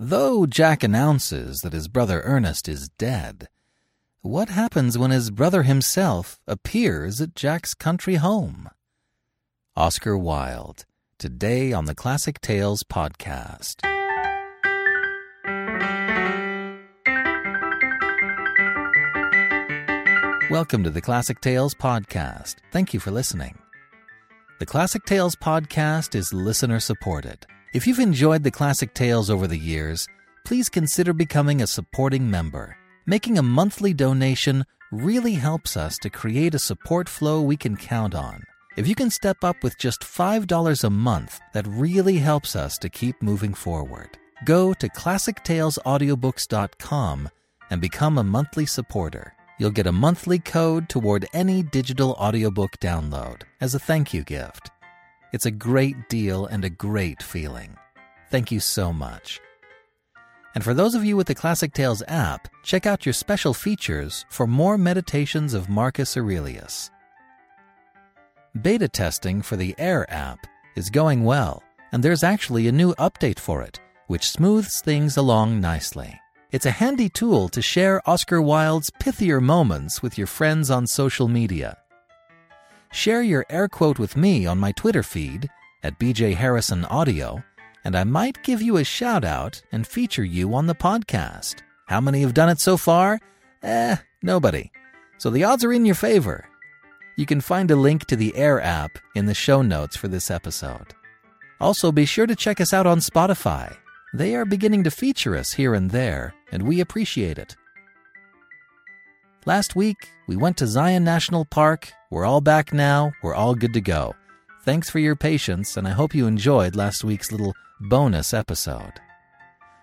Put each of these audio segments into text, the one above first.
Though Jack announces that his brother Ernest is dead, what happens when his brother himself appears at Jack's country home? Oscar Wilde today on the Classic Tales podcast. Welcome to the Classic Tales podcast. Thank you for listening. The Classic Tales podcast is listener supported. If you've enjoyed the Classic Tales over the years, please consider becoming a supporting member. Making a monthly donation really helps us to create a support flow we can count on. If you can step up with just $5 a month, that really helps us to keep moving forward. Go to classictalesaudiobooks.com and become a monthly supporter. You'll get a monthly code toward any digital audiobook download as a thank you gift. It's a great deal and a great feeling. Thank you so much. And for those of you with the Classic Tales app, check out your special features for more meditations of Marcus Aurelius. Beta testing for the Airr app is going well, and there's actually a new update for it, which smooths things along nicely. It's a handy tool to share Oscar Wilde's pithier moments with your friends on social media. Share your air quote with me on my Twitter feed at BJ Harrison Audio, and I might give you a shout out and feature you on the podcast. How many have done it so far? Eh, nobody. So the odds are in your favor. You can find a link to the Airr app in the show notes for this episode. Also, be sure to check us out on Spotify. They are beginning to feature us here and there, and we appreciate it. Last week, we went to Zion National Park. We're all back now. We're all good to go. Thanks for your patience, and I hope you enjoyed last week's little bonus episode.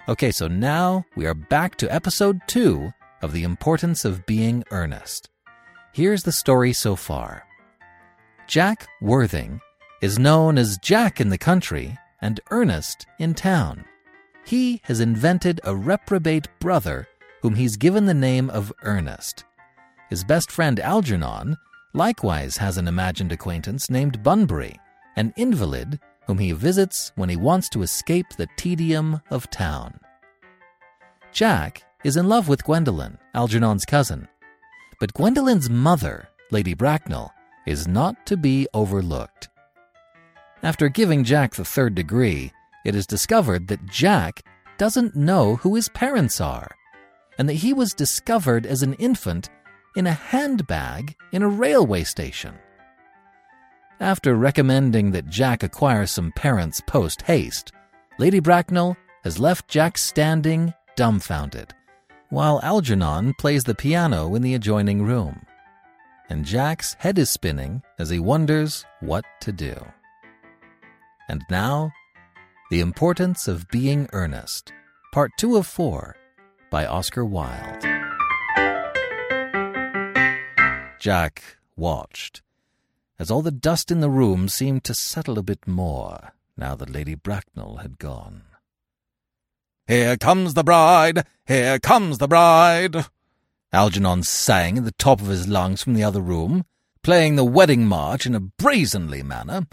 Okay, so now we are back to episode two of The Importance of Being Earnest. Here's the story so far Jack Worthing is known as Jack in the country and Ernest in town. He has invented a reprobate brother whom he's given the name of Ernest. His best friend Algernon likewise has an imagined acquaintance named Bunbury, an invalid whom he visits when he wants to escape the tedium of town. Jack is in love with Gwendolen, Algernon's cousin, but Gwendolen's mother, Lady Bracknell, is not to be overlooked. After giving Jack the third degree, it is discovered that Jack doesn't know who his parents are, and that he was discovered as an infant in a handbag in a railway station. After recommending that Jack acquire some parents post haste, Lady Bracknell has left Jack standing, dumbfounded, while Algernon plays the piano in the adjoining room. And Jack's head is spinning as he wonders what to do. And now, The Importance of Being Earnest, Part 2 of 4, by Oscar Wilde. Jack watched as all the dust in the room seemed to settle a bit more now that Lady Bracknell had gone. Here comes the bride! Here comes the bride! Algernon sang at the top of his lungs from the other room, playing the wedding march in a brazenly manner.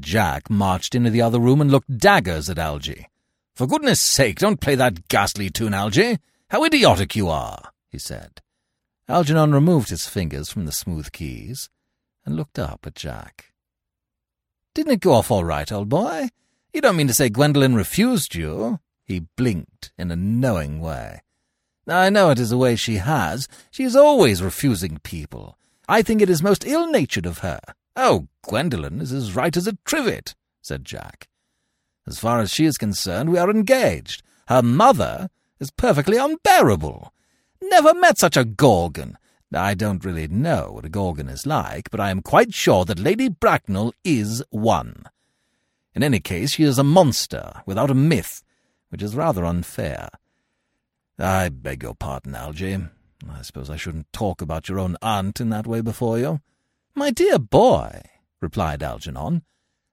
Jack marched into the other room and looked daggers at Algy. For goodness sake, don't play that ghastly tune, Algy! How idiotic you are! he said. Algernon removed his fingers from the smooth keys and looked up at Jack. Didn't it go off all right, old boy? You don't mean to say Gwendolen refused you? He blinked in a knowing way. I know it is a way she has. She is always refusing people. I think it is most ill-natured of her. Oh, Gwendolen is as right as a trivet, said Jack. As far as she is concerned, we are engaged. Her mother is perfectly unbearable. Never met such a gorgon. I don't really know what a gorgon is like, but I am quite sure that Lady Bracknell is one. In any case, she is a monster, without a myth, which is rather unfair. I beg your pardon, Algy. I suppose I shouldn't talk about your own aunt in that way before you. My dear boy, replied Algernon,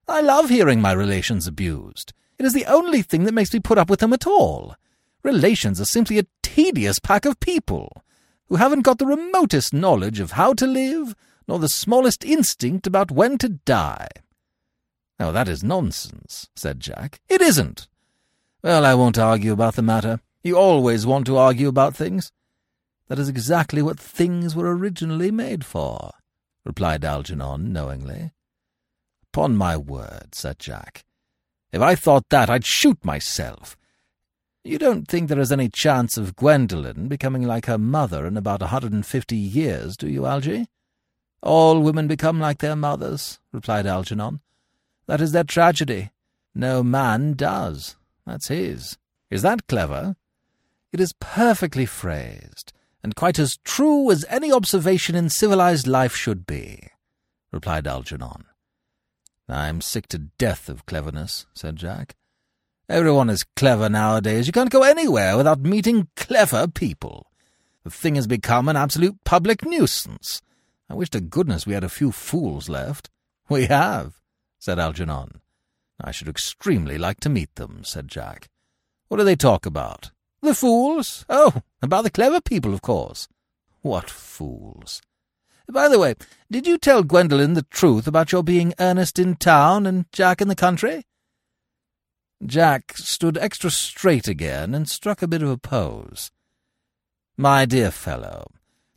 I love hearing my relations abused. It is the only thing that makes me put up with them at all. Relations are simply a tedious pack of people who haven't got the remotest knowledge of how to live, nor the smallest instinct about when to die. Oh, that is nonsense, said Jack. It isn't. Well, I won't argue about the matter. You always want to argue about things. That is exactly what things were originally made for, replied Algernon knowingly. Upon my word, said Jack. If I thought that, I'd shoot myself. You don't think there is any chance of Gwendolen becoming like her mother in about a hundred and fifty years, do you, Algy? All women become like their mothers, replied Algernon. That is their tragedy. No man does. That's his. Is that clever? It is perfectly phrased, and quite as true as any observation in civilized life should be, replied Algernon. I'm sick to death of cleverness, said Jack. Everyone is clever nowadays. You can't go anywhere without meeting clever people. The thing has become an absolute public nuisance. I wish to goodness we had a few fools left. We have, said Algernon. I should extremely like to meet them, said Jack. What do they talk about? The fools? Oh, about the clever people, of course. What fools? By the way, did you tell Gwendolen the truth about your being Ernest in town and Jack in the country? Jack stood extra straight again and struck a bit of a pose. My dear fellow,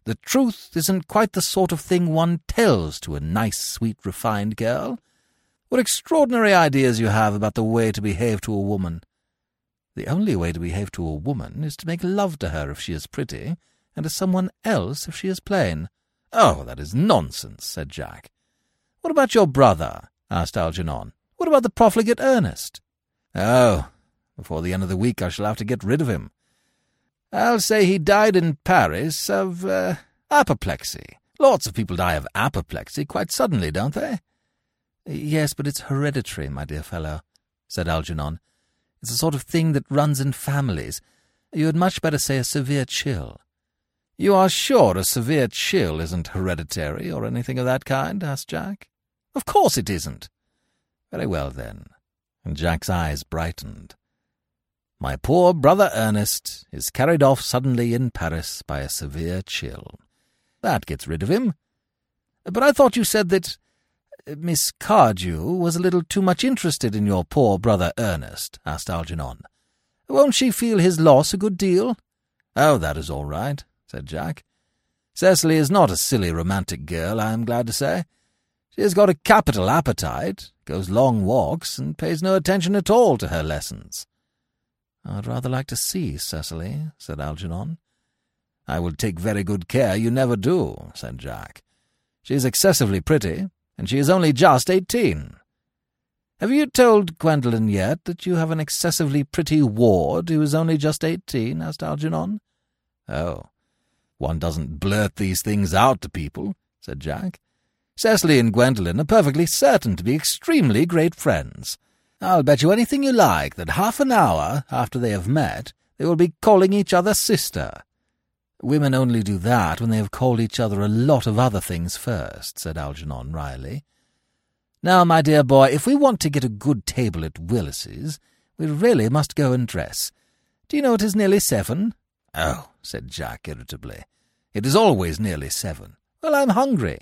the truth isn't quite the sort of thing one tells to a nice, sweet, refined girl. What extraordinary ideas you have about the way to behave to a woman. The only way to behave to a woman is to make love to her if she is pretty, and to someone else if she is plain. Oh, that is nonsense, said Jack. What about your brother? asked Algernon. What about the profligate Ernest? Oh, before the end of the week I shall have to get rid of him. I'll say he died in Paris of uh, apoplexy. Lots of people die of apoplexy quite suddenly, don't they? Yes, but it's hereditary, my dear fellow, said Algernon. It's the sort of thing that runs in families. You had much better say a severe chill. You are sure a severe chill isn't hereditary or anything of that kind? asked Jack. Of course it isn't. Very well, then and Jack's eyes brightened. My poor brother Ernest is carried off suddenly in Paris by a severe chill. That gets rid of him. But I thought you said that uh, Miss Cardew was a little too much interested in your poor brother Ernest, asked Algernon. Won't she feel his loss a good deal? Oh, that is all right, said Jack. Cecily is not a silly romantic girl, I am glad to say. She has got a capital appetite, goes long walks, and pays no attention at all to her lessons. I'd rather like to see Cecily, said Algernon. I will take very good care you never do, said Jack. She is excessively pretty, and she is only just eighteen. Have you told Gwendolen yet that you have an excessively pretty ward who is only just eighteen? asked Algernon. Oh, one doesn't blurt these things out to people, said Jack. Cecily and Gwendolen are perfectly certain to be extremely great friends. I'll bet you anything you like that half an hour after they have met, they will be calling each other sister. Women only do that when they have called each other a lot of other things first, said Algernon wryly. Now, my dear boy, if we want to get a good table at Willis's, we really must go and dress. Do you know it is nearly seven? Oh, said Jack irritably. It is always nearly seven. Well, I'm hungry.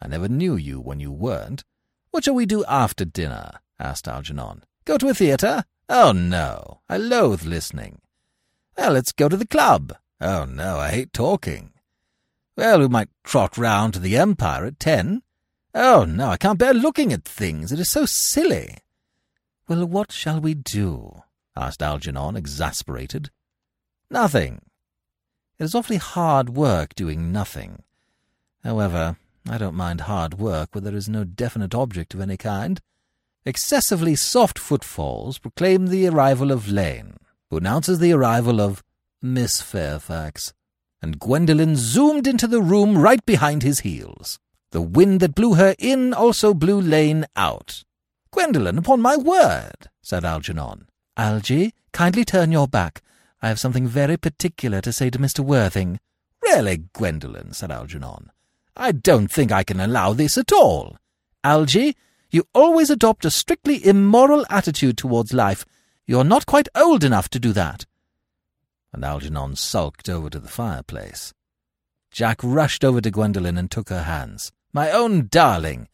I never knew you when you weren't. What shall we do after dinner? asked Algernon. Go to a theatre? Oh, no. I loathe listening. Well, let's go to the club. Oh, no, I hate talking. Well, we might trot round to the Empire at ten. Oh, no, I can't bear looking at things. It is so silly. Well, what shall we do? asked Algernon, exasperated. Nothing. It is awfully hard work doing nothing. However, I don't mind hard work where there is no definite object of any kind. Excessively soft footfalls proclaim the arrival of Lane, who announces the arrival of Miss Fairfax, and Gwendolen zoomed into the room right behind his heels. The wind that blew her in also blew Lane out. Gwendolen, upon my word, said Algernon. Algy, kindly turn your back. I have something very particular to say to Mr. Worthing. Really, Gwendolen, said Algernon, I don't think I can allow this at all. Algy, you always adopt a strictly immoral attitude towards life. You're not quite old enough to do that. And Algernon sulked over to the fireplace. Jack rushed over to Gwendolen and took her hands. My own darling!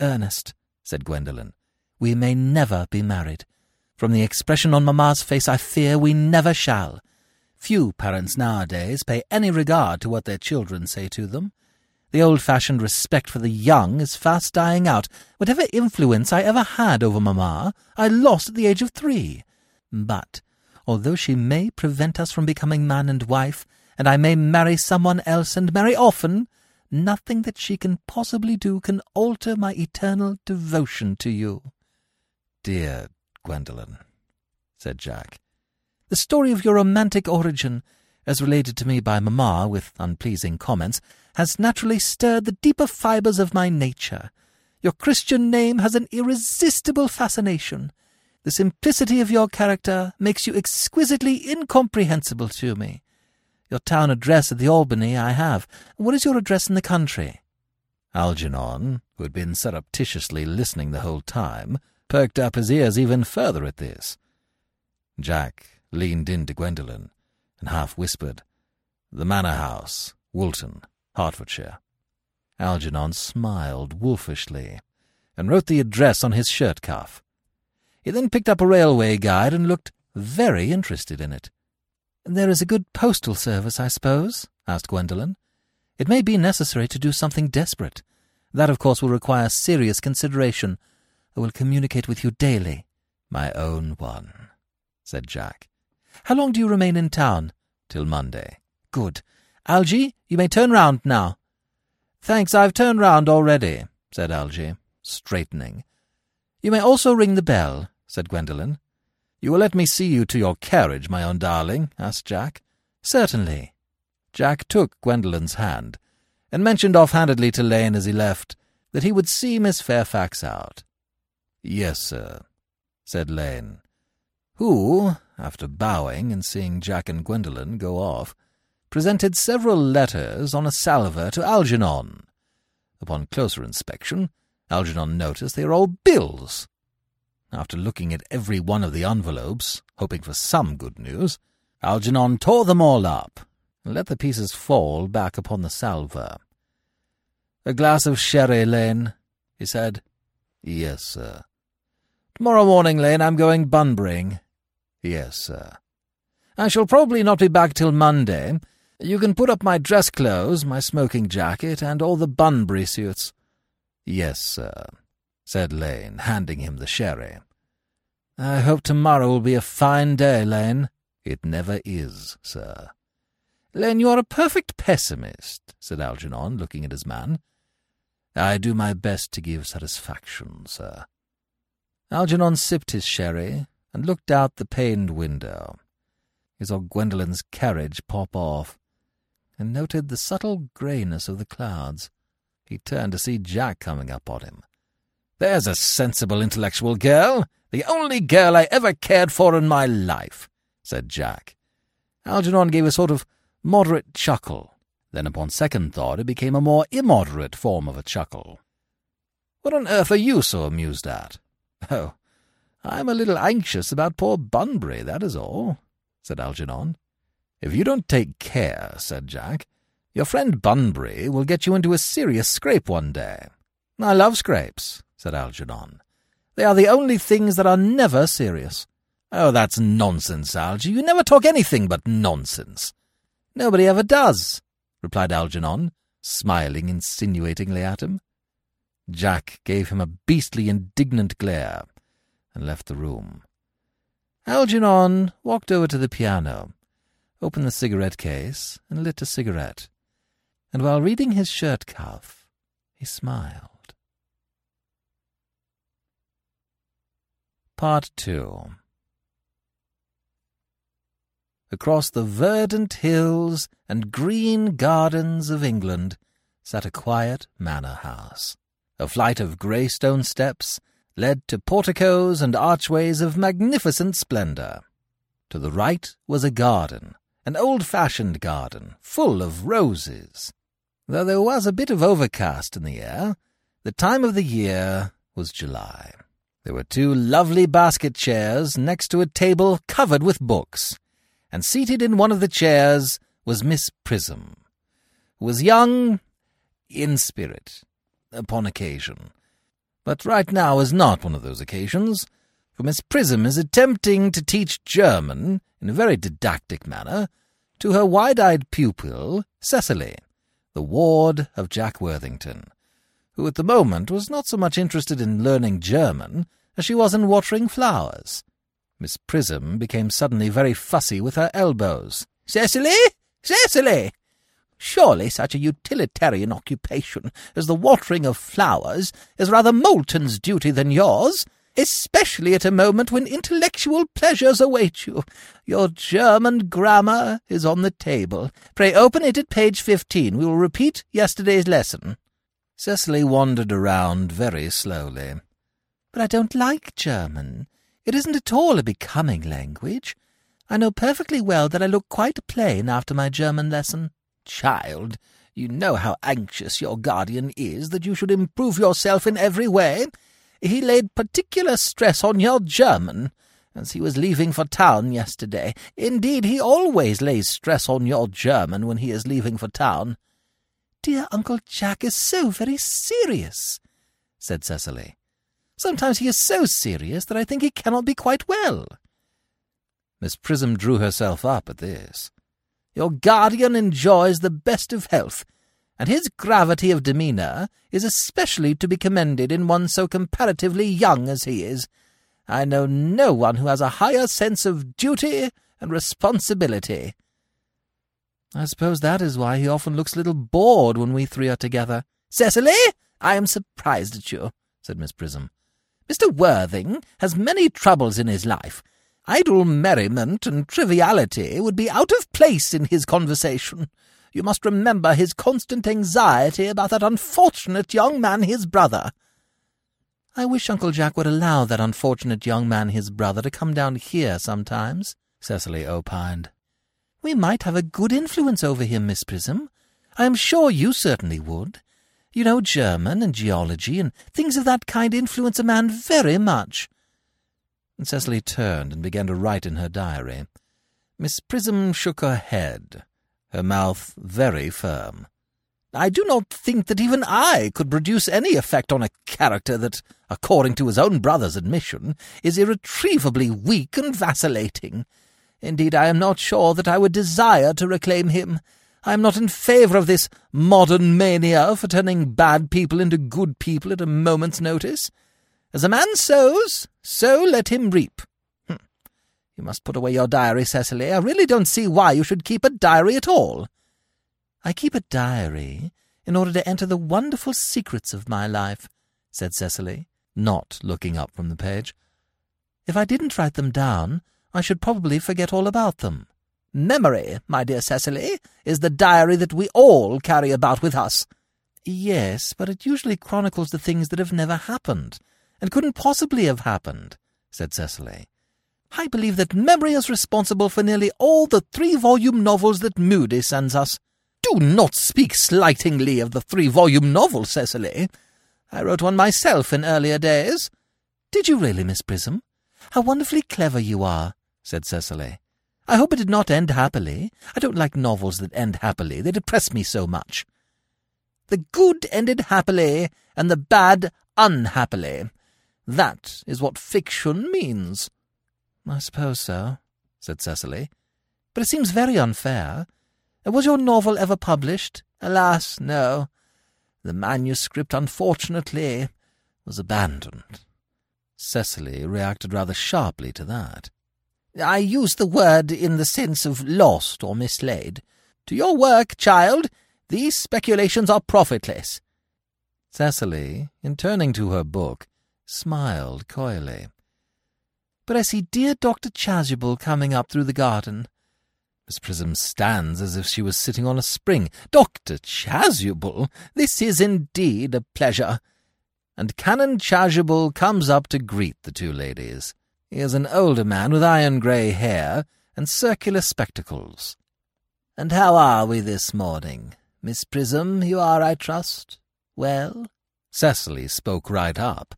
Ernest, said Gwendolen, we may never be married. From the expression on Mamma's face, I fear we never shall. Few parents nowadays pay any regard to what their children say to them. The old-fashioned respect for the young is fast dying out. Whatever influence I ever had over Mamma, I lost at the age of three. But, although she may prevent us from becoming man and wife, and I may marry someone else and marry often, nothing that she can possibly do can alter my eternal devotion to you. Dear Gwendolen, said Jack. The story of your romantic origin, as related to me by Mamma with unpleasing comments, has naturally stirred the deeper fibres of my nature. Your Christian name has an irresistible fascination. The simplicity of your character makes you exquisitely incomprehensible to me. Your town address at the Albany I have. What is your address in the country? Algernon, who had been surreptitiously listening the whole time, perked up his ears even further at this. Jack leaned in to Gwendolen and half whispered, The Manor House, Woolton, Hertfordshire. Algernon smiled wolfishly and wrote the address on his shirt cuff. He then picked up a railway guide and looked very interested in it. There is a good postal service, I suppose? asked Gwendolen. It may be necessary to do something desperate. That, of course, will require serious consideration. I will communicate with you daily. My own one, said Jack. How long do you remain in town? Till Monday. Good. Algy, you may turn round now. Thanks, I've turned round already, said Algy, straightening. You may also ring the bell, said Gwendolen. You will let me see you to your carriage, my own darling? asked Jack. Certainly. Jack took Gwendolen's hand, and mentioned offhandedly to Lane as he left that he would see Miss Fairfax out. Yes, sir, said Lane, who, after bowing and seeing Jack and Gwendolen go off, presented several letters on a salver to Algernon. Upon closer inspection, Algernon noticed they were all bills. After looking at every one of the envelopes, hoping for some good news, Algernon tore them all up and let the pieces fall back upon the salver. A glass of sherry, Lane, he said. Yes, sir. Tomorrow morning, Lane, I'm going Bunburying. Yes, sir. I shall probably not be back till Monday. You can put up my dress clothes, my smoking jacket, and all the Bunbury suits. Yes, sir, said Lane, handing him the sherry. I hope tomorrow will be a fine day, Lane. It never is, sir. Lane, you are a perfect pessimist, said Algernon, looking at his man. I do my best to give satisfaction, sir. Algernon sipped his sherry and looked out the paned window. He saw Gwendolen's carriage pop off, and noted the subtle greyness of the clouds. He turned to see Jack coming up on him. There's a sensible intellectual girl, the only girl I ever cared for in my life, said Jack. Algernon gave a sort of moderate chuckle. Then, upon second thought, it became a more immoderate form of a chuckle. What on earth are you so amused at? Oh, I'm a little anxious about poor Bunbury, that is all, said Algernon. If you don't take care, said Jack, your friend Bunbury will get you into a serious scrape one day. I love scrapes, said Algernon. They are the only things that are never serious. Oh, that's nonsense, Algy. You never talk anything but nonsense. Nobody ever does, replied Algernon, smiling insinuatingly at him. Jack gave him a beastly indignant glare and left the room. Algernon walked over to the piano, opened the cigarette case, and lit a cigarette and while reading his shirt cuff, he smiled. Part 2 Across the verdant hills and green gardens of England sat a quiet manor house. A flight of grey stone steps led to porticos and archways of magnificent splendour. To the right was a garden, an old-fashioned garden, full of roses. Though there was a bit of overcast in the air, the time of the year was July. There were two lovely basket chairs next to a table covered with books, and seated in one of the chairs was Miss Prism, who was young in spirit, upon occasion. But right now is not one of those occasions, for Miss Prism is attempting to teach German, in a very didactic manner, to her wide-eyed pupil, Cecily, the ward of Jack Worthington, who at the moment was not so much interested in learning German as she was in watering flowers. Miss Prism became suddenly very fussy with her elbows. Cecily! Cecily! Surely such a utilitarian occupation as the watering of flowers is rather Moulton's duty than yours especially at a moment when intellectual pleasures await you. Your German grammar is on the table. Pray open it at page fifteen. We will repeat yesterday's lesson. Cecily wandered around very slowly. But I don't like German. It isn't at all a becoming language. I know perfectly well that I look quite plain after my German lesson. Child, you know how anxious your guardian is that you should improve yourself in every way. He laid particular stress on your German, as he was leaving for town yesterday. Indeed, he always lays stress on your German when he is leaving for town. Dear Uncle Jack is so very serious, said Cecily. Sometimes he is so serious that I think he cannot be quite well. Miss Prism drew herself up at this. Your guardian enjoys the best of health, and his gravity of demeanour is especially to be commended in one so comparatively young as he is. I know no one who has a higher sense of duty and responsibility. I suppose that is why he often looks a little bored when we three are together. Cecily, I am surprised at you, said Miss Prism. Mr. Worthing has many troubles in his life. Idle merriment and triviality would be out of place in his conversation. You must remember his constant anxiety about that unfortunate young man, his brother. I wish Uncle Jack would allow that unfortunate young man, his brother, to come down here sometimes, Cecily opined. We might have a good influence over him, Miss Prism. I am sure you certainly would. You know, German and geology and things of that kind influence a man very much. And Cecily turned and began to write in her diary. Miss Prism shook her head her mouth very firm. I do not think that even I could produce any effect on a character that, according to his own brother's admission, is irretrievably weak and vacillating. Indeed, I am not sure that I would desire to reclaim him. I am not in favour of this modern mania for turning bad people into good people at a moment's notice. As a man sows, so let him reap. Hmm. You must put away your diary, Cecily. I really don't see why you should keep a diary at all. I keep a diary in order to enter the wonderful secrets of my life, said Cecily, not looking up from the page. If I didn't write them down, I should probably forget all about them. Memory, my dear Cecily, is the diary that we all carry about with us. Yes, but it usually chronicles the things that have never happened, and couldn't possibly have happened, said Cecily. I believe that memory is responsible for nearly all the three-volume novels that Mudie sends us. Do not speak slightingly of the three-volume novel, Cecily. I wrote one myself in earlier days. Did you really, Miss Prism? How wonderfully clever you are, said Cecily. I hope it did not end happily. I don't like novels that end happily. They depress me so much. The good ended happily, and the bad unhappily. That is what fiction means. I suppose so, said Cecily. But it seems very unfair. Was your novel ever published? Alas, no. The manuscript, unfortunately, was abandoned. Cecily reacted rather sharply to that. I use the word in the sense of lost or mislaid. To your work, child, these speculations are profitless. Cecily, in turning to her book, smiled coyly but I see dear Dr. Chasuble coming up through the garden. Miss Prism stands as if she was sitting on a spring. Dr. Chasuble, this is indeed a pleasure. and Canon Chasuble comes up to greet the two ladies. He is an older man with iron grey hair and circular spectacles. And how are we this morning? Miss Prism, you are, I trust, well? Cecily spoke right up.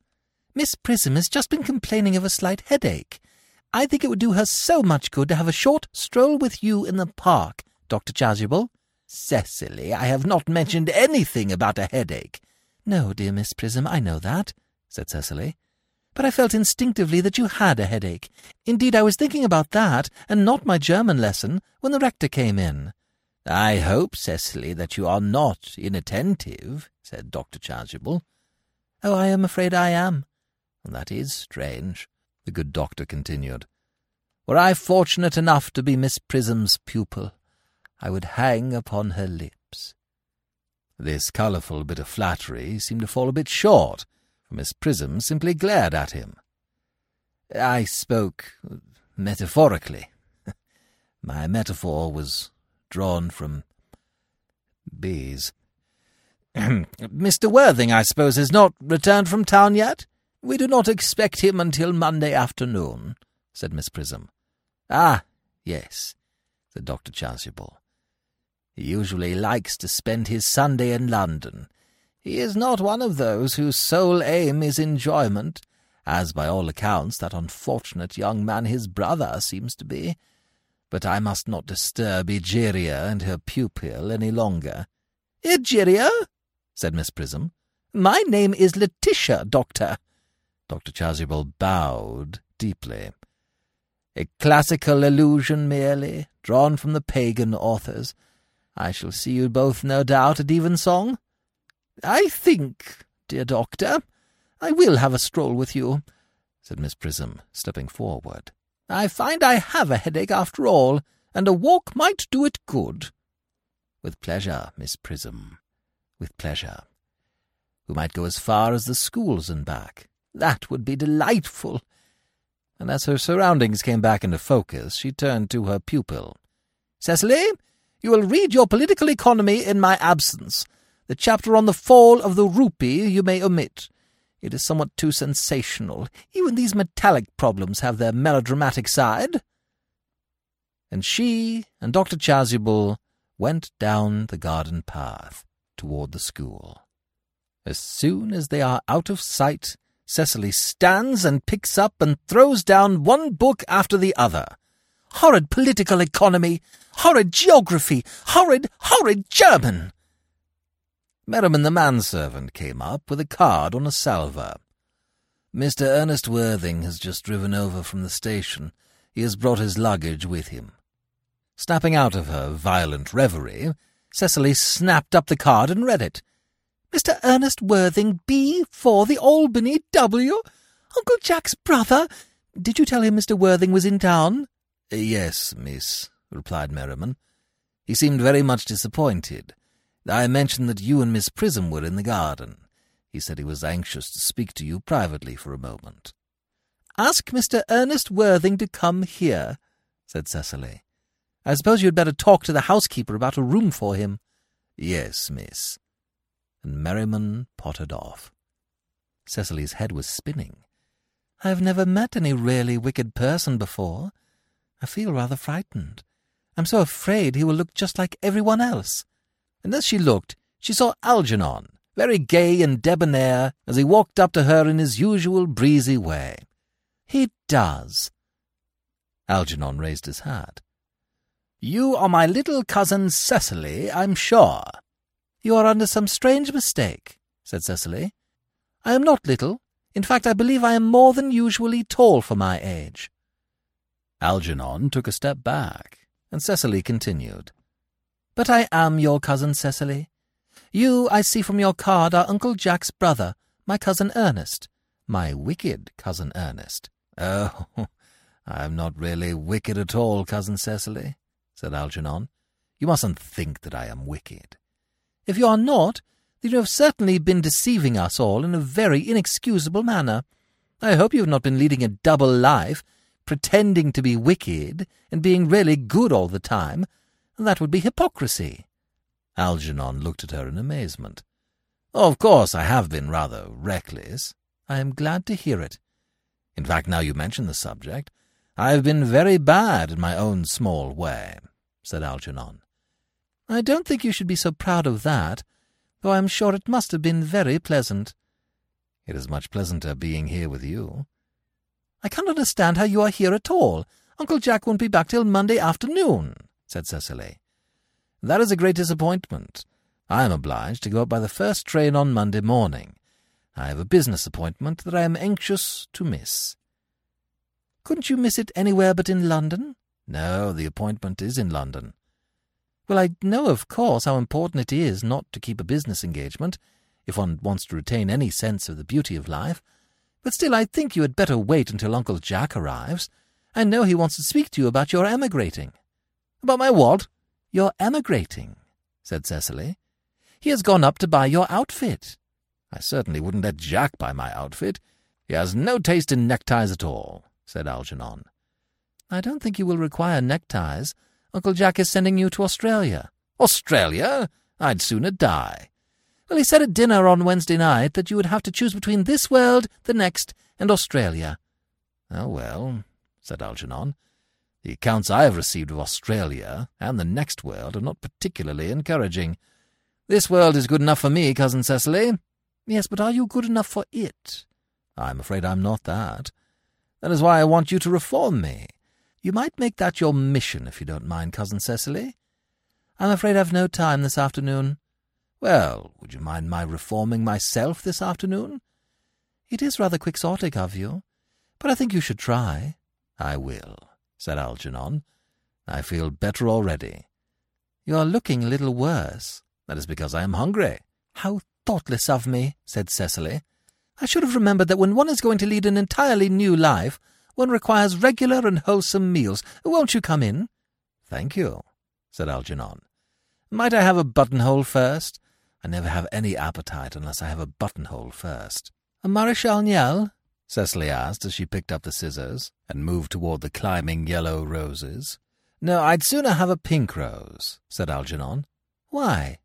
Miss Prism has just been complaining of a slight headache. I think it would do her so much good to have a short stroll with you in the park, Dr. Chasuble. Cecily, I have not mentioned anything about a headache. No, dear Miss Prism, I know that, said Cecily. But I felt instinctively that you had a headache. Indeed, I was thinking about that, and not my German lesson, when the rector came in. I hope, Cecily, that you are not inattentive, said Dr. Chasuble. Oh, I am afraid I am. That is strange, the good doctor continued. Were I fortunate enough to be Miss Prism's pupil, I would hang upon her lips. This colourful bit of flattery seemed to fall a bit short, for Miss Prism simply glared at him. I spoke metaphorically. My metaphor was drawn from bees. Mr. Worthing, I suppose, has not returned from town yet? We do not expect him until Monday afternoon, said Miss Prism. Ah, yes, said Dr. Chasuble. He usually likes to spend his Sunday in London. He is not one of those whose sole aim is enjoyment, as by all accounts that unfortunate young man his brother seems to be. But I must not disturb Egeria and her pupil any longer. Egeria? said Miss Prism. My name is Letitia, Doctor. Dr. Chasuble bowed deeply. A classical allusion merely, drawn from the pagan authors. I shall see you both, no doubt, at evensong. I think, dear Doctor, I will have a stroll with you, said Miss Prism, stepping forward. I find I have a headache after all, and a walk might do it good. With pleasure, Miss Prism, with pleasure. We might go as far as the schools and back. That would be delightful. And as her surroundings came back into focus, she turned to her pupil. Cecily, you will read your political economy in my absence. The chapter on the fall of the rupee you may omit. It is somewhat too sensational. Even these metallic problems have their melodramatic side. And she and Dr. Chasuble went down the garden path toward the school. As soon as they are out of sight, Cecily stands and picks up and throws down one book after the other. Horrid political economy! Horrid geography! Horrid, horrid German! Merriman the manservant came up with a card on a salver. Mr. Ernest Worthing has just driven over from the station. He has brought his luggage with him. Snapping out of her violent reverie, Cecily snapped up the card and read it. Mr. Ernest Worthing, B, for the Albany, W. Uncle Jack's brother. Did you tell him Mr. Worthing was in town? Yes, miss, replied Merriman. He seemed very much disappointed. I mentioned that you and Miss Prism were in the garden. He said he was anxious to speak to you privately for a moment. Ask Mr. Ernest Worthing to come here, said Cecily. I suppose you had better talk to the housekeeper about a room for him. Yes, miss and Merriman pottered off. Cecily's head was spinning. I have never met any really wicked person before. I feel rather frightened. I'm so afraid he will look just like everyone else. And as she looked, she saw Algernon, very gay and debonair, as he walked up to her in his usual breezy way. He does. Algernon raised his hat. You are my little cousin Cecily, I'm sure. You are under some strange mistake, said Cecily. I am not little. In fact, I believe I am more than usually tall for my age. Algernon took a step back, and Cecily continued. But I am your cousin Cecily. You, I see from your card, are Uncle Jack's brother, my cousin Ernest, my wicked cousin Ernest. Oh, I am not really wicked at all, cousin Cecily, said Algernon. You mustn't think that I am wicked. If you are not, then you have certainly been deceiving us all in a very inexcusable manner. I hope you have not been leading a double life, pretending to be wicked and being really good all the time. That would be hypocrisy. Algernon looked at her in amazement. Of course, I have been rather reckless. I am glad to hear it. In fact, now you mention the subject, I have been very bad in my own small way, said Algernon. I don't think you should be so proud of that, though I am sure it must have been very pleasant. It is much pleasanter being here with you. I can't understand how you are here at all. Uncle Jack won't be back till Monday afternoon, said Cecily. That is a great disappointment. I am obliged to go up by the first train on Monday morning. I have a business appointment that I am anxious to miss. Couldn't you miss it anywhere but in London? No, the appointment is in London. Well, I know, of course, how important it is not to keep a business engagement, if one wants to retain any sense of the beauty of life. But still, I think you had better wait until Uncle Jack arrives. I know he wants to speak to you about your emigrating. About my what? Your emigrating, said Cecily. He has gone up to buy your outfit. I certainly wouldn't let Jack buy my outfit. He has no taste in neckties at all, said Algernon. I don't think you will require neckties. Uncle Jack is sending you to Australia. Australia? I'd sooner die. Well, he said at dinner on Wednesday night that you would have to choose between this world, the next, and Australia. Oh, well, said Algernon. The accounts I have received of Australia and the next world are not particularly encouraging. This world is good enough for me, Cousin Cecily. Yes, but are you good enough for it? I'm afraid I'm not that. That is why I want you to reform me. You might make that your mission, if you don't mind, Cousin Cecily. I'm afraid I've no time this afternoon. Well, would you mind my reforming myself this afternoon? It is rather quixotic of you, but I think you should try. I will, said Algernon. I feel better already. You are looking a little worse. That is because I am hungry. How thoughtless of me, said Cecily. I should have remembered that when one is going to lead an entirely new life, one requires regular and wholesome meals. Won't you come in? Thank you, said Algernon. Might I have a buttonhole first? I never have any appetite unless I have a buttonhole first. A Maréchal Niel? Cecily asked as she picked up the scissors and moved toward the climbing yellow roses. No, I'd sooner have a pink rose, said Algernon. Why?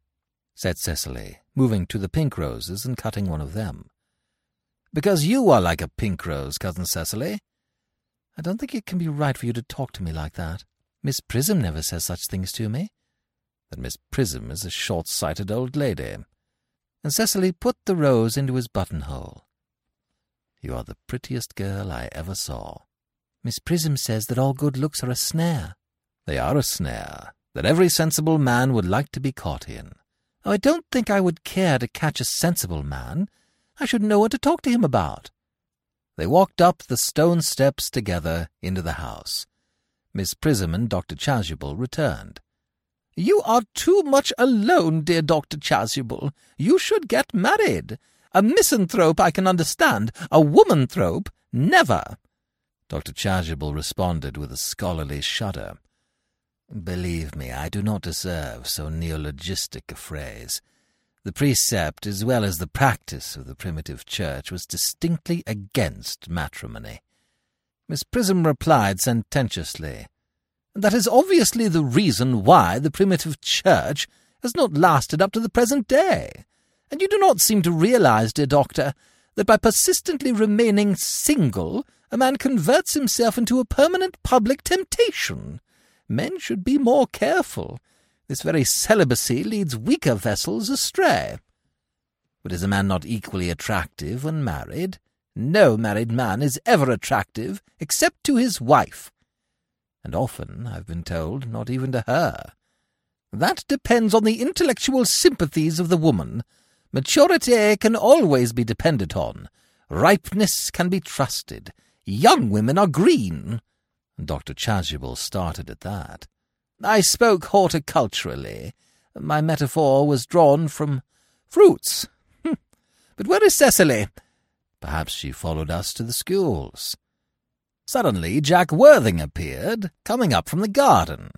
said Cecily, moving to the pink roses and cutting one of them. Because you are like a pink rose, Cousin Cecily. I don't think it can be right for you to talk to me like that. Miss Prism never says such things to me that Miss Prism is a short-sighted old lady. And Cecily put the rose into his buttonhole. You are the prettiest girl I ever saw. Miss Prism says that all good looks are a snare. They are a snare that every sensible man would like to be caught in. Oh, I don't think I would care to catch a sensible man. I shouldn't know what to talk to him about. They walked up the stone steps together into the house. Miss Prism and Dr. Chasuble returned. You are too much alone, dear Dr. Chasuble. You should get married. A misanthrope I can understand. A womanthrope, never. Dr. Chasuble responded with a scholarly shudder. Believe me, I do not deserve so neologistic a phrase. The precept, as well as the practice of the primitive church, was distinctly against matrimony. Miss Prism replied sententiously, that is obviously the reason why the primitive church has not lasted up to the present day. And you do not seem to realize, dear doctor, that by persistently remaining single, a man converts himself into a permanent public temptation. Men should be more careful. This very celibacy leads weaker vessels astray. But is a man not equally attractive when married? No married man is ever attractive except to his wife and often, I've been told, not even to her. That depends on the intellectual sympathies of the woman. Maturity can always be depended on. Ripeness can be trusted. Young women are green. Dr. Chasuble started at that. I spoke horticulturally. My metaphor was drawn from fruits. Hmm. but where is Cecily? Perhaps she followed us to the schools. Suddenly Jack Worthing appeared, coming up from the garden.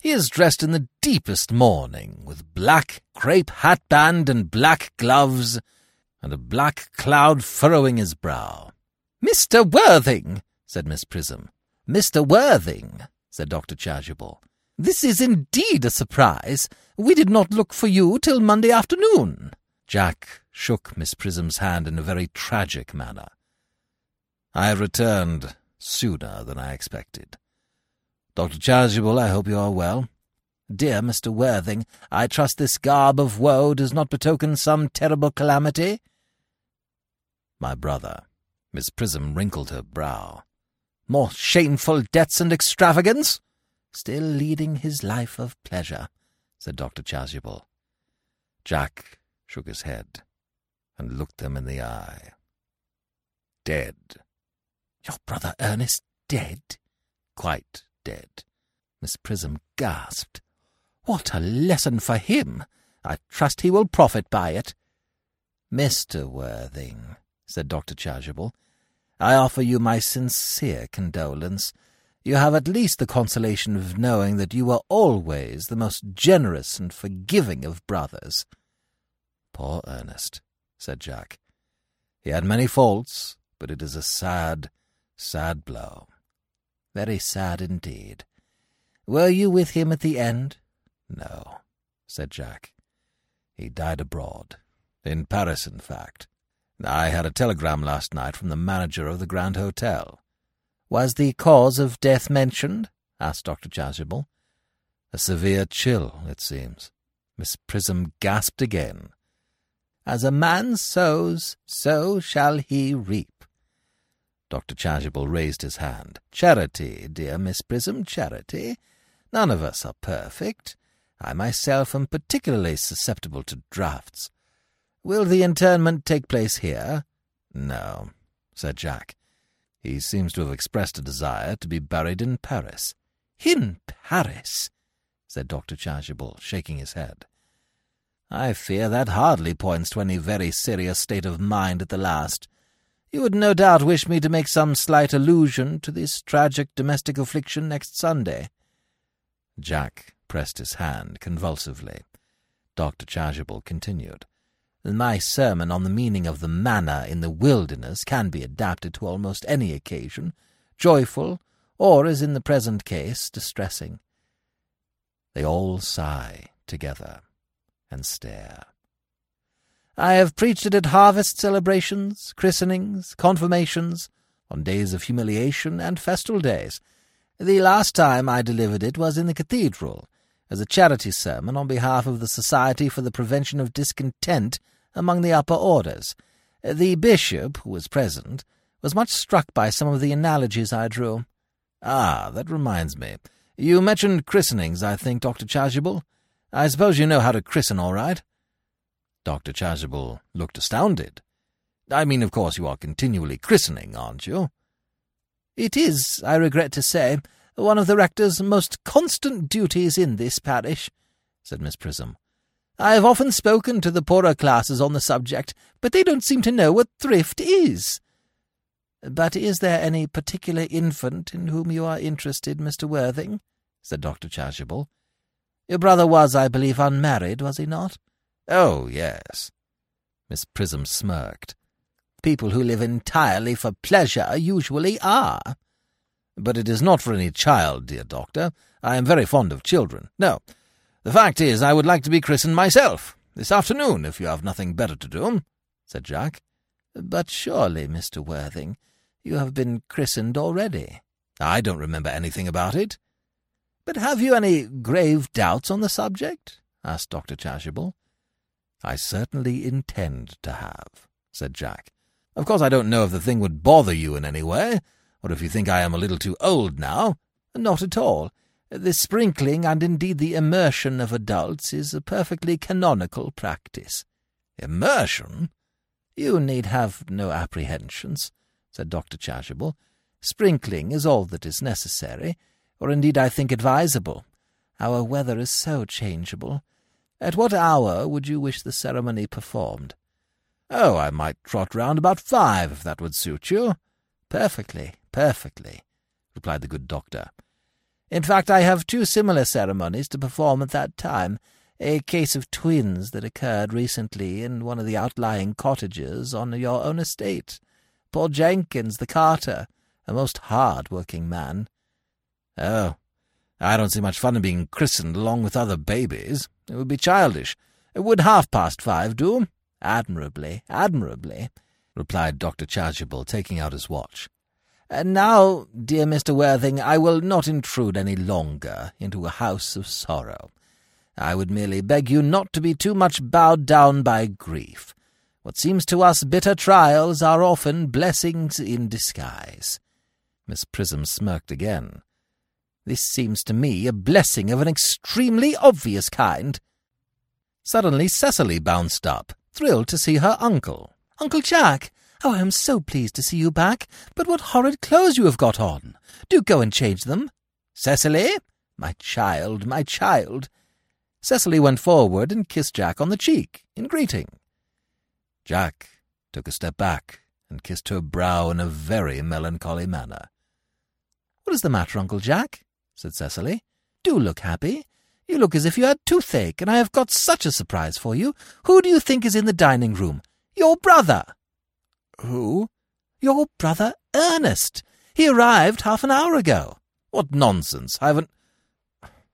He is dressed in the deepest mourning, with black crape hatband and black gloves, and a black cloud furrowing his brow. Mr. Worthing, said Miss Prism. Mr. Worthing, said Dr. Chasuble. This is indeed a surprise. We did not look for you till Monday afternoon. Jack shook Miss Prism's hand in a very tragic manner. I returned sooner than I expected. Dr. Chasuble, I hope you are well. Dear Mr. Worthing, I trust this garb of woe does not betoken some terrible calamity? My brother. Miss Prism wrinkled her brow. More shameful debts and extravagance? Still leading his life of pleasure, said Dr. Chasuble. Jack shook his head and looked them in the eye. Dead. Your brother Ernest dead? Quite dead. Miss Prism gasped. What a lesson for him! I trust he will profit by it. Mr. Worthing, said Dr. Chasuble, I offer you my sincere condolence. You have at least the consolation of knowing that you were always the most generous and forgiving of brothers. Poor Ernest, said Jack. He had many faults, but it is a sad, sad blow. Very sad indeed. Were you with him at the end? No, said Jack. He died abroad. In Paris, in fact. I had a telegram last night from the manager of the Grand Hotel. Was the cause of death mentioned? asked Dr. Chasuble. A severe chill, it seems. Miss Prism gasped again. As a man sows, so shall he reap. Dr. Chasuble raised his hand. Charity, dear Miss Prism, charity. None of us are perfect. I myself am particularly susceptible to draughts. Will the interment take place here? No, said Jack. He seems to have expressed a desire to be buried in Paris. In Paris? said Dr. Chasuble, shaking his head. I fear that hardly points to any very serious state of mind at the last. You would no doubt wish me to make some slight allusion to this tragic domestic affliction next Sunday. Jack pressed his hand convulsively. Dr. Chasuble continued. My sermon on the meaning of the manna in the wilderness can be adapted to almost any occasion, joyful, or, as in the present case, distressing. They all sigh together and stare. I have preached it at harvest celebrations, christenings, confirmations, on days of humiliation and festal days. The last time I delivered it was in the cathedral, as a charity sermon on behalf of the Society for the Prevention of Discontent among the upper orders. The bishop, who was present, was much struck by some of the analogies I drew. Ah, that reminds me. You mentioned christenings, I think, Dr. Chasuble. I suppose you know how to christen all right? Dr. Chasuble looked astounded. I mean, of course, you are continually christening, aren't you? It is, I regret to say, one of the rector's most constant duties in this parish, said Miss Prism. I have often spoken to the poorer classes on the subject, but they don't seem to know what thrift is. But is there any particular infant in whom you are interested, Mr. Worthing? said Dr. Chasuble. Your brother was, I believe, unmarried, was he not? Oh, yes. Miss Prism smirked. People who live entirely for pleasure usually are. But it is not for any child, dear doctor. I am very fond of children. No, the fact is, I would like to be christened myself, this afternoon, if you have nothing better to do, said Jack. But surely, Mr. Worthing, you have been christened already. I don't remember anything about it. But have you any grave doubts on the subject? asked Dr. Chasuble. I certainly intend to have, said Jack. Of course I don't know if the thing would bother you in any way, or if you think I am a little too old now. Not at all. The sprinkling and indeed the immersion of adults is a perfectly canonical practice. Immersion? You need have no apprehensions, said Dr. Chasuble. Sprinkling is all that is necessary, or indeed I think advisable. Our weather is so changeable. At what hour would you wish the ceremony performed? Oh, I might trot round about five, if that would suit you. Perfectly, perfectly, replied the good doctor. In fact, I have two similar ceremonies to perform at that time. A case of twins that occurred recently in one of the outlying cottages on your own estate. Poor Jenkins, the carter, a most hard-working man. Oh, I don't see much fun in being christened along with other babies. It would be childish. It would half-past five do? Admirably, admirably, replied Dr. Chasuble, taking out his watch. And now, dear Mr. Worthing, I will not intrude any longer into a house of sorrow. I would merely beg you not to be too much bowed down by grief. What seems to us bitter trials are often blessings in disguise. Miss Prism smirked again. This seems to me a blessing of an extremely obvious kind. Suddenly Cecily bounced up, thrilled to see her uncle. Uncle Jack! Oh, I am so pleased to see you back. But what horrid clothes you have got on! Do go and change them. Cecily! My child, my child! Cecily went forward and kissed Jack on the cheek, in greeting. Jack took a step back and kissed her brow in a very melancholy manner. What is the matter, Uncle Jack? said Cecily. Do look happy. You look as if you had toothache, and I have got such a surprise for you. Who do you think is in the dining room? Your brother. Who? Your brother Ernest. He arrived half an hour ago. What nonsense. I haven't.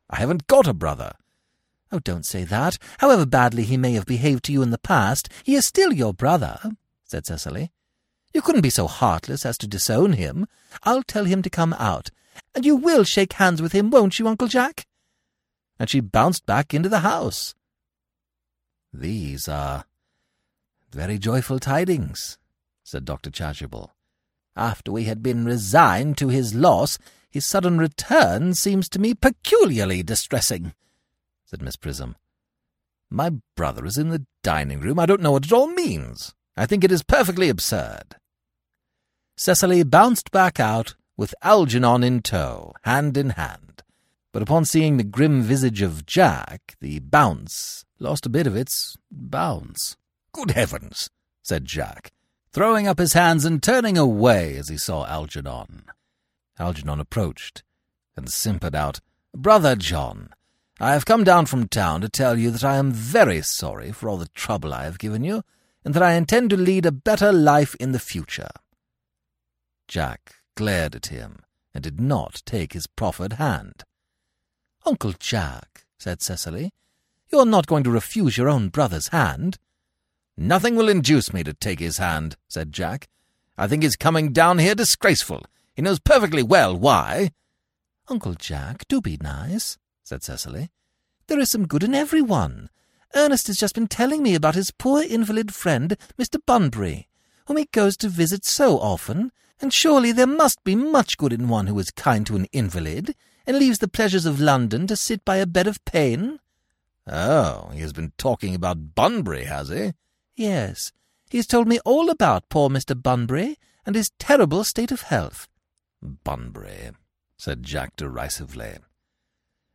I haven't got a brother. Oh, don't say that. However badly he may have behaved to you in the past, he is still your brother, said Cecily. You couldn't be so heartless as to disown him. I'll tell him to come out. And you will shake hands with him, won't you, Uncle Jack? And she bounced back into the house. These are very joyful tidings, said Dr. Chasuble. After we had been resigned to his loss, his sudden return seems to me peculiarly distressing, said Miss Prism. My brother is in the dining room. I don't know what it all means. I think it is perfectly absurd. Cecily bounced back out with Algernon in tow, hand in hand. But upon seeing the grim visage of Jack, the bounce lost a bit of its bounce. Good heavens, said Jack, throwing up his hands and turning away as he saw Algernon. Algernon approached and simpered out, Brother John, I have come down from town to tell you that I am very sorry for all the trouble I have given you, and that I intend to lead a better life in the future. Jack glared at him and did not take his proffered hand. Uncle Jack, said Cecily, you are not going to refuse your own brother's hand. Nothing will induce me to take his hand, said Jack. I think his coming down here disgraceful. He knows perfectly well why. Uncle Jack, do be nice, said Cecily. There is some good in every one. Ernest has just been telling me about his poor invalid friend, Mr. Bunbury, whom he goes to visit so often, and surely there must be much good in one who is kind to an invalid, and leaves the pleasures of London to sit by a bed of pain. Oh, he has been talking about Bunbury, has he? Yes, he has told me all about poor Mr. Bunbury and his terrible state of health. Bunbury, said Jack derisively.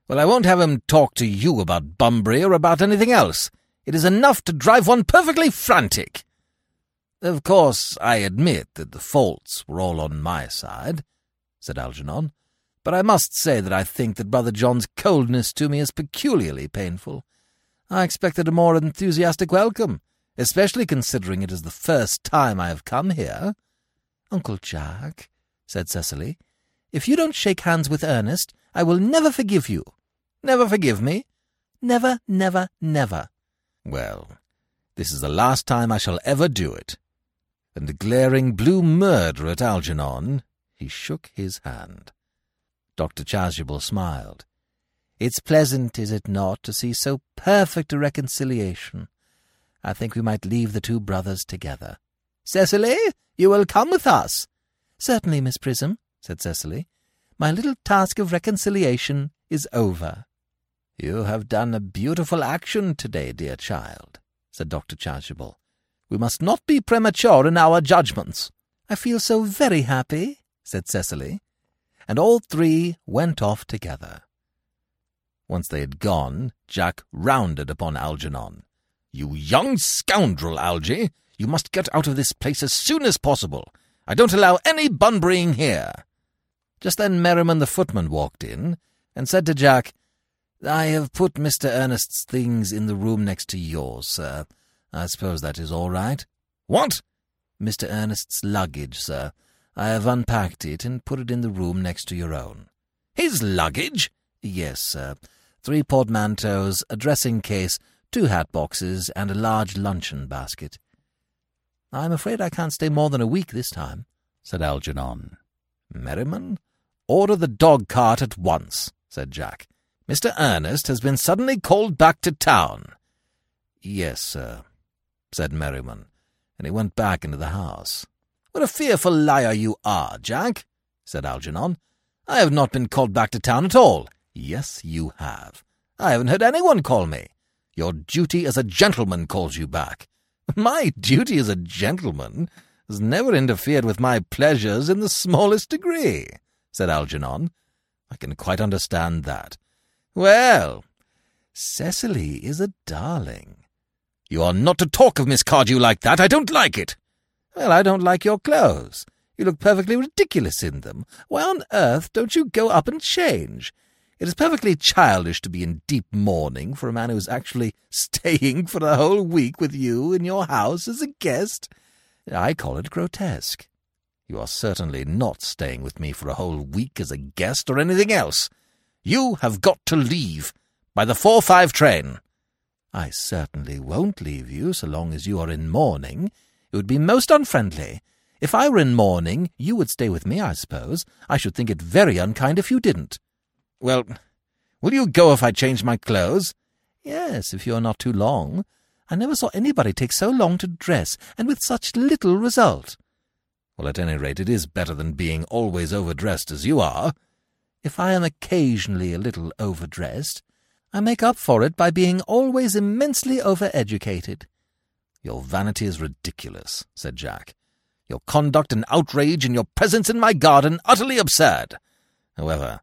Well, I won't have him talk to you about Bunbury or about anything else. It is enough to drive one perfectly frantic. Of course, I admit that the faults were all on my side, said Algernon, but I must say that I think that Brother John's coldness to me is peculiarly painful. I expected a more enthusiastic welcome, especially considering it is the first time I have come here. Uncle Jack, said Cecily, if you don't shake hands with Ernest, I will never forgive you. Never forgive me? Never, never, never. Well, this is the last time I shall ever do it and glaring blue murder at Algernon, he shook his hand. Dr. Chasuble smiled. It's pleasant, is it not, to see so perfect a reconciliation? I think we might leave the two brothers together. Cecily, you will come with us. Certainly, Miss Prism, said Cecily. My little task of reconciliation is over. You have done a beautiful action today, dear child, said Dr. Chasuble. We must not be premature in our judgments. I feel so very happy, said Cecily, and all three went off together. Once they had gone, Jack rounded upon Algernon. You young scoundrel, Algy! You must get out of this place as soon as possible. I don't allow any bunburying here. Just then Merriman the footman walked in, and said to Jack, I have put Mr. Ernest's things in the room next to yours, sir. I suppose that is all right. What? Mr. Ernest's luggage, sir. I have unpacked it and put it in the room next to your own. His luggage? Yes, sir. Three portmanteaus, a dressing case, two hat boxes, and a large luncheon basket. I'm afraid I can't stay more than a week this time, said Algernon. Merriman, order the dog cart at once, said Jack. Mr. Ernest has been suddenly called back to town. Yes, sir, said Merriman, and he went back into the house. What a fearful liar you are, Jack, said Algernon. I have not been called back to town at all. Yes, you have. I haven't heard anyone call me. Your duty as a gentleman calls you back. My duty as a gentleman has never interfered with my pleasures in the smallest degree, said Algernon. I can quite understand that. Well, Cecily is a darling. You are not to talk of Miss Cardew like that. I don't like it. Well, I don't like your clothes. You look perfectly ridiculous in them. Why on earth don't you go up and change? It is perfectly childish to be in deep mourning for a man who is actually staying for a whole week with you in your house as a guest. I call it grotesque. You are certainly not staying with me for a whole week as a guest or anything else. You have got to leave by the 4-5 train. I certainly won't leave you so long as you are in mourning. It would be most unfriendly. If I were in mourning, you would stay with me, I suppose. I should think it very unkind if you didn't. Well, will you go if I change my clothes? Yes, if you are not too long. I never saw anybody take so long to dress, and with such little result. Well, at any rate, it is better than being always overdressed as you are. If I am occasionally a little overdressed, I make up for it by being always immensely overeducated. Your vanity is ridiculous, said Jack. Your conduct an outrage, and your presence in my garden utterly absurd. However,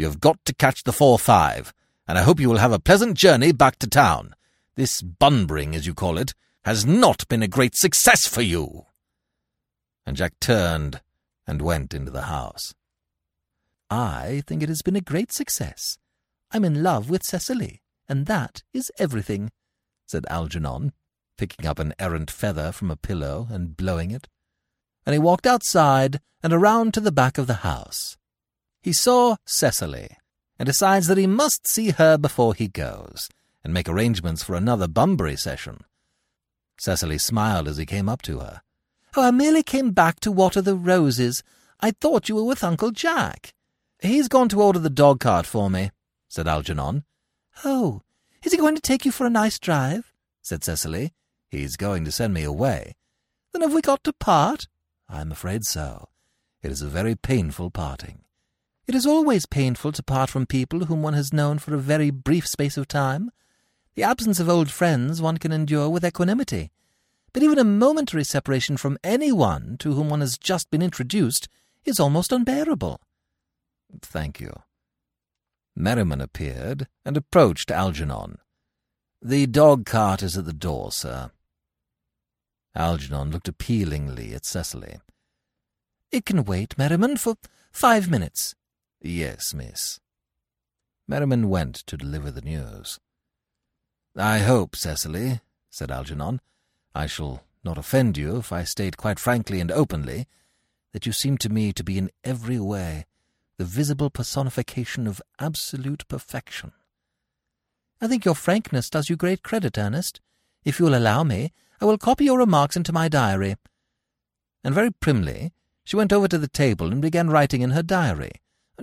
you have got to catch the 4-5, and I hope you will have a pleasant journey back to town. This Bunburying, as you call it, has not been a great success for you. And Jack turned and went into the house. I think it has been a great success. I'm in love with Cecily, and that is everything, said Algernon, picking up an errant feather from a pillow and blowing it. And he walked outside and around to the back of the house. He saw Cecily, and decides that he must see her before he goes, and make arrangements for another Bunbury session. Cecily smiled as he came up to her. Oh, I merely came back to water the roses. I thought you were with Uncle Jack. He's gone to order the dog cart for me, said Algernon. Oh, is he going to take you for a nice drive? said Cecily. He's going to send me away. Then have we got to part? I'm afraid so. It is a very painful parting. It is always painful to part from people whom one has known for a very brief space of time. The absence of old friends one can endure with equanimity. But even a momentary separation from anyone to whom one has just been introduced is almost unbearable. Thank you. Merriman appeared and approached Algernon. The dog cart is at the door, sir. Algernon looked appealingly at Cecily. It can wait, Merriman, for five minutes. Yes, miss. Merriman went to deliver the news. I hope, Cecily, said Algernon, I shall not offend you if I state quite frankly and openly that you seem to me to be in every way the visible personification of absolute perfection. I think your frankness does you great credit, Ernest. If you will allow me, I will copy your remarks into my diary. And very primly she went over to the table and began writing in her diary,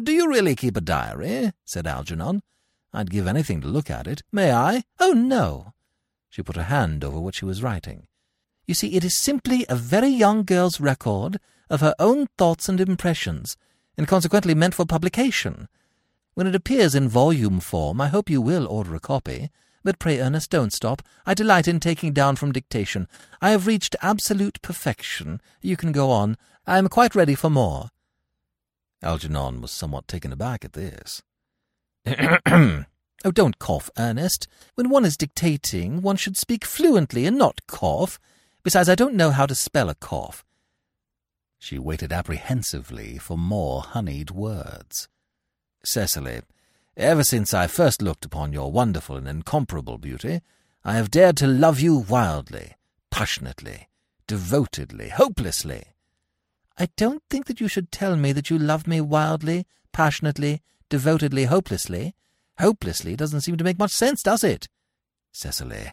do you really keep a diary? said Algernon. I'd give anything to look at it. May I? Oh, no. She put her hand over what she was writing. You see, it is simply a very young girl's record of her own thoughts and impressions, and consequently meant for publication. When it appears in volume form, I hope you will order a copy. But pray, Ernest, don't stop. I delight in taking down from dictation. I have reached absolute perfection. You can go on. I am quite ready for more. Algernon was somewhat taken aback at this. oh, don't cough, Ernest. When one is dictating, one should speak fluently and not cough. Besides, I don't know how to spell a cough. She waited apprehensively for more honeyed words. Cecily, ever since I first looked upon your wonderful and incomparable beauty, I have dared to love you wildly, passionately, devotedly, hopelessly. I don't think that you should tell me that you love me wildly, passionately, devotedly, hopelessly. Hopelessly doesn't seem to make much sense, does it? Cecily.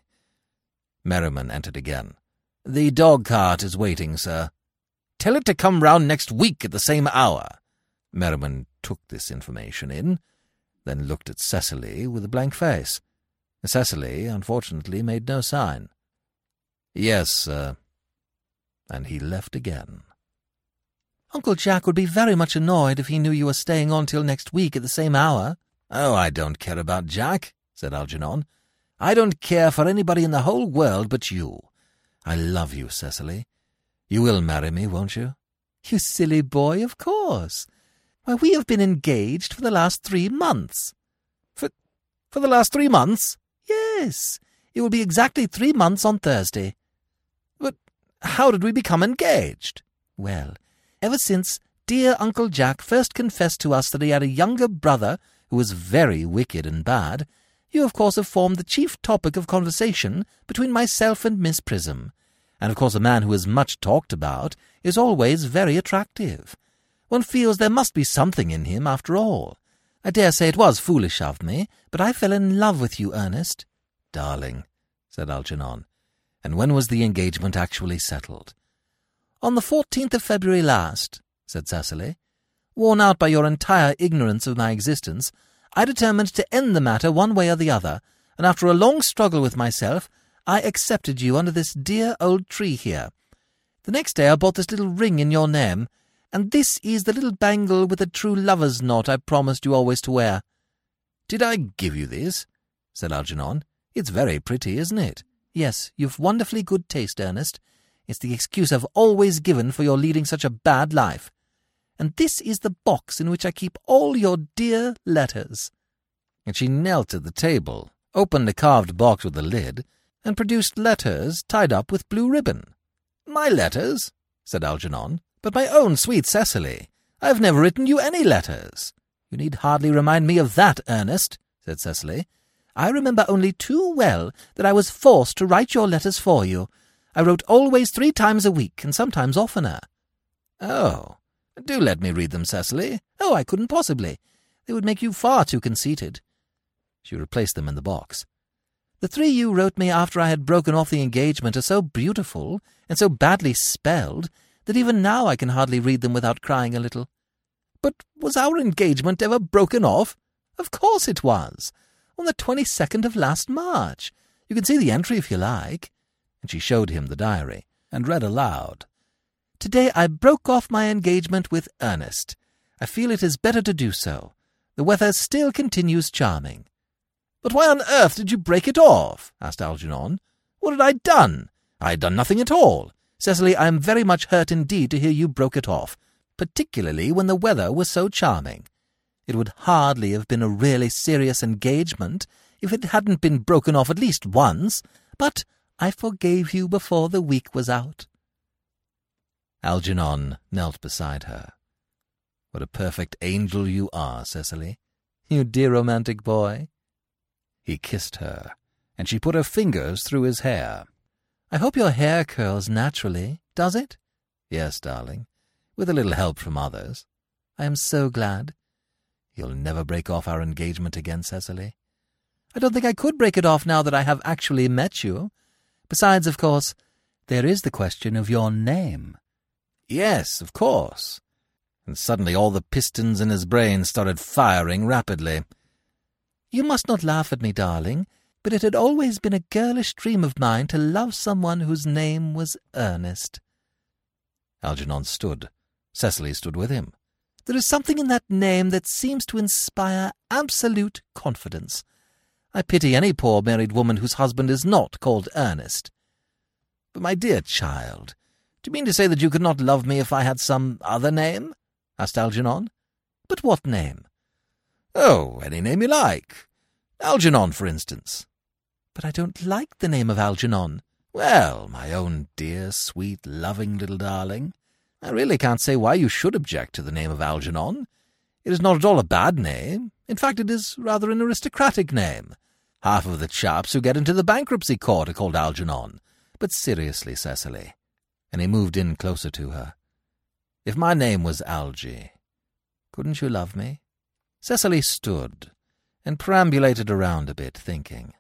Merriman entered again. The dog cart is waiting, sir. Tell it to come round next week at the same hour. Merriman took this information in, then looked at Cecily with a blank face. Cecily, unfortunately, made no sign. Yes, sir. And he left again. Uncle Jack would be very much annoyed if he knew you were staying on till next week at the same hour. Oh, I don't care about Jack, said Algernon. I don't care for anybody in the whole world but you. I love you, Cecily. You will marry me, won't you? You silly boy, of course. Why, we have been engaged for the last three months. For, for the last three months? Yes. It will be exactly three months on Thursday. But how did we become engaged? Well, ever since dear Uncle Jack first confessed to us that he had a younger brother who was very wicked and bad, you of course have formed the chief topic of conversation between myself and Miss Prism. And of course a man who is much talked about is always very attractive. One feels there must be something in him after all. I dare say it was foolish of me, but I fell in love with you, Ernest. Darling, said Algernon. And when was the engagement actually settled? On the fourteenth of February last, said Cecily. Worn out by your entire ignorance of my existence, I determined to end the matter one way or the other, and after a long struggle with myself, I accepted you under this dear old tree here. The next day I bought this little ring in your name, and this is the little bangle with the true lover's knot I promised you always to wear. Did I give you this? said Algernon. It's very pretty, isn't it? Yes, you've wonderfully good taste, Ernest. It's the excuse I've always given for your leading such a bad life. And this is the box in which I keep all your dear letters. And she knelt at the table, opened a carved box with a lid, and produced letters tied up with blue ribbon. My letters? said Algernon. But my own sweet Cecily, I have never written you any letters. You need hardly remind me of that, Ernest, said Cecily. I remember only too well that I was forced to write your letters for you, I wrote always three times a week, and sometimes oftener. Oh, do let me read them, Cecily. Oh, I couldn't possibly. They would make you far too conceited. She replaced them in the box. The three you wrote me after I had broken off the engagement are so beautiful and so badly spelled that even now I can hardly read them without crying a little. But was our engagement ever broken off? Of course it was. On the 22nd of last March. You can see the entry if you like and she showed him the diary, and read aloud. Today I broke off my engagement with Ernest. I feel it is better to do so. The weather still continues charming. But why on earth did you break it off? asked Algernon. What had I done? I had done nothing at all. Cecily, I am very much hurt indeed to hear you broke it off, particularly when the weather was so charming. It would hardly have been a really serious engagement if it hadn't been broken off at least once, but I forgave you before the week was out. Algernon knelt beside her. What a perfect angel you are, Cecily. You dear romantic boy. He kissed her, and she put her fingers through his hair. I hope your hair curls naturally, does it? Yes, darling, with a little help from others. I am so glad. You'll never break off our engagement again, Cecily? I don't think I could break it off now that I have actually met you. Besides, of course, there is the question of your name. Yes, of course. And suddenly all the pistons in his brain started firing rapidly. You must not laugh at me, darling, but it had always been a girlish dream of mine to love someone whose name was Ernest. Algernon stood. Cecily stood with him. There is something in that name that seems to inspire absolute confidence. I pity any poor married woman whose husband is not called Ernest. But, my dear child, do you mean to say that you could not love me if I had some other name? asked Algernon. But what name? Oh, any name you like. Algernon, for instance. But I don't like the name of Algernon. Well, my own dear, sweet, loving little darling, I really can't say why you should object to the name of Algernon. It is not at all a bad name. In fact, it is rather an aristocratic name. Half of the chaps who get into the bankruptcy court are called Algernon. But seriously, Cecily, and he moved in closer to her, if my name was Algy, couldn't you love me? Cecily stood and perambulated around a bit, thinking.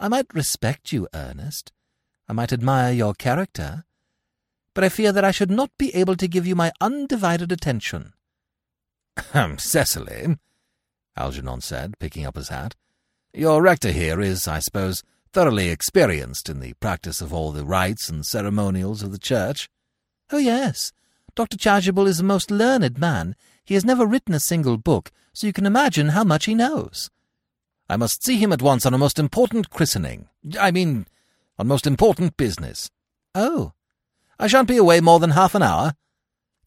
I might respect you, Ernest. I might admire your character. But I fear that I should not be able to give you my undivided attention. Cecily, Algernon said, picking up his hat. Your rector here is, I suppose, thoroughly experienced in the practice of all the rites and ceremonials of the church. Oh, yes. Dr. Chasuble is a most learned man. He has never written a single book, so you can imagine how much he knows. I must see him at once on a most important christening. I mean, on most important business. Oh. I shan't be away more than half an hour.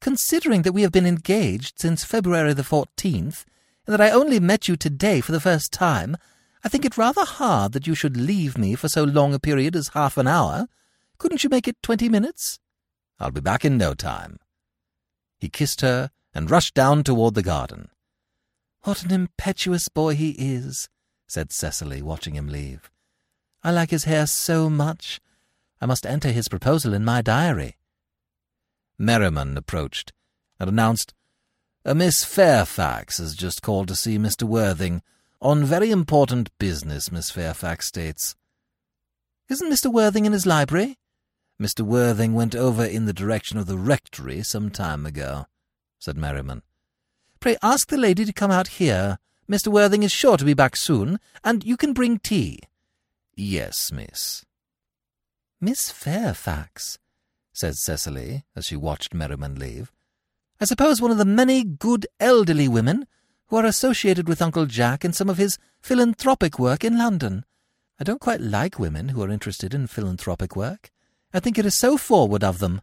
Considering that we have been engaged since February the 14th, and that I only met you today for the first time, I think it rather hard that you should leave me for so long a period as half an hour. Couldn't you make it twenty minutes? I'll be back in no time. He kissed her and rushed down toward the garden. What an impetuous boy he is, said Cecily, watching him leave. I like his hair so much. I must enter his proposal in my diary. Merriman approached and announced, A Miss Fairfax has just called to see Mr. Worthing. On very important business, Miss Fairfax states. Isn't Mr. Worthing in his library? Mr. Worthing went over in the direction of the rectory some time ago, said Merriman. Pray ask the lady to come out here. Mr. Worthing is sure to be back soon, and you can bring tea. Yes, miss. Miss Fairfax, said Cecily, as she watched Merriman leave. I suppose one of the many good elderly women who are associated with Uncle Jack in some of his philanthropic work in London. I don't quite like women who are interested in philanthropic work. I think it is so forward of them.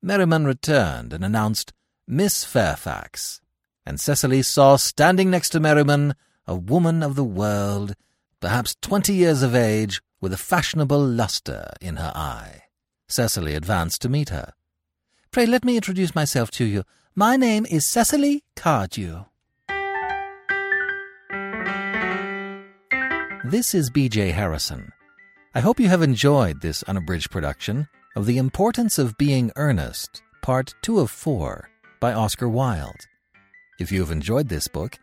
Merriman returned and announced Miss Fairfax, and Cecily saw standing next to Merriman a woman of the world, perhaps twenty years of age, with a fashionable lustre in her eye. Cecily advanced to meet her. Pray let me introduce myself to you. My name is Cecily Cardew. This is B.J. Harrison. I hope you have enjoyed this unabridged production of The Importance of Being Earnest, Part 2 of 4 by Oscar Wilde. If you have enjoyed this book,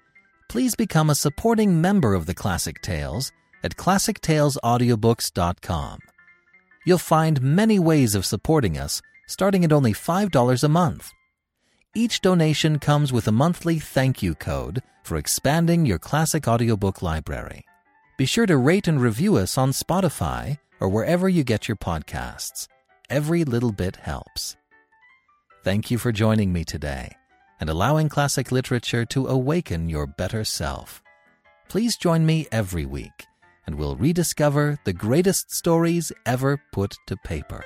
please become a supporting member of the Classic Tales at classictalesaudiobooks.com. You'll find many ways of supporting us, starting at only $5 a month. Each donation comes with a monthly thank you code for expanding your classic audiobook library. Be sure to rate and review us on Spotify or wherever you get your podcasts. Every little bit helps. Thank you for joining me today and allowing classic literature to awaken your better self. Please join me every week and we'll rediscover the greatest stories ever put to paper.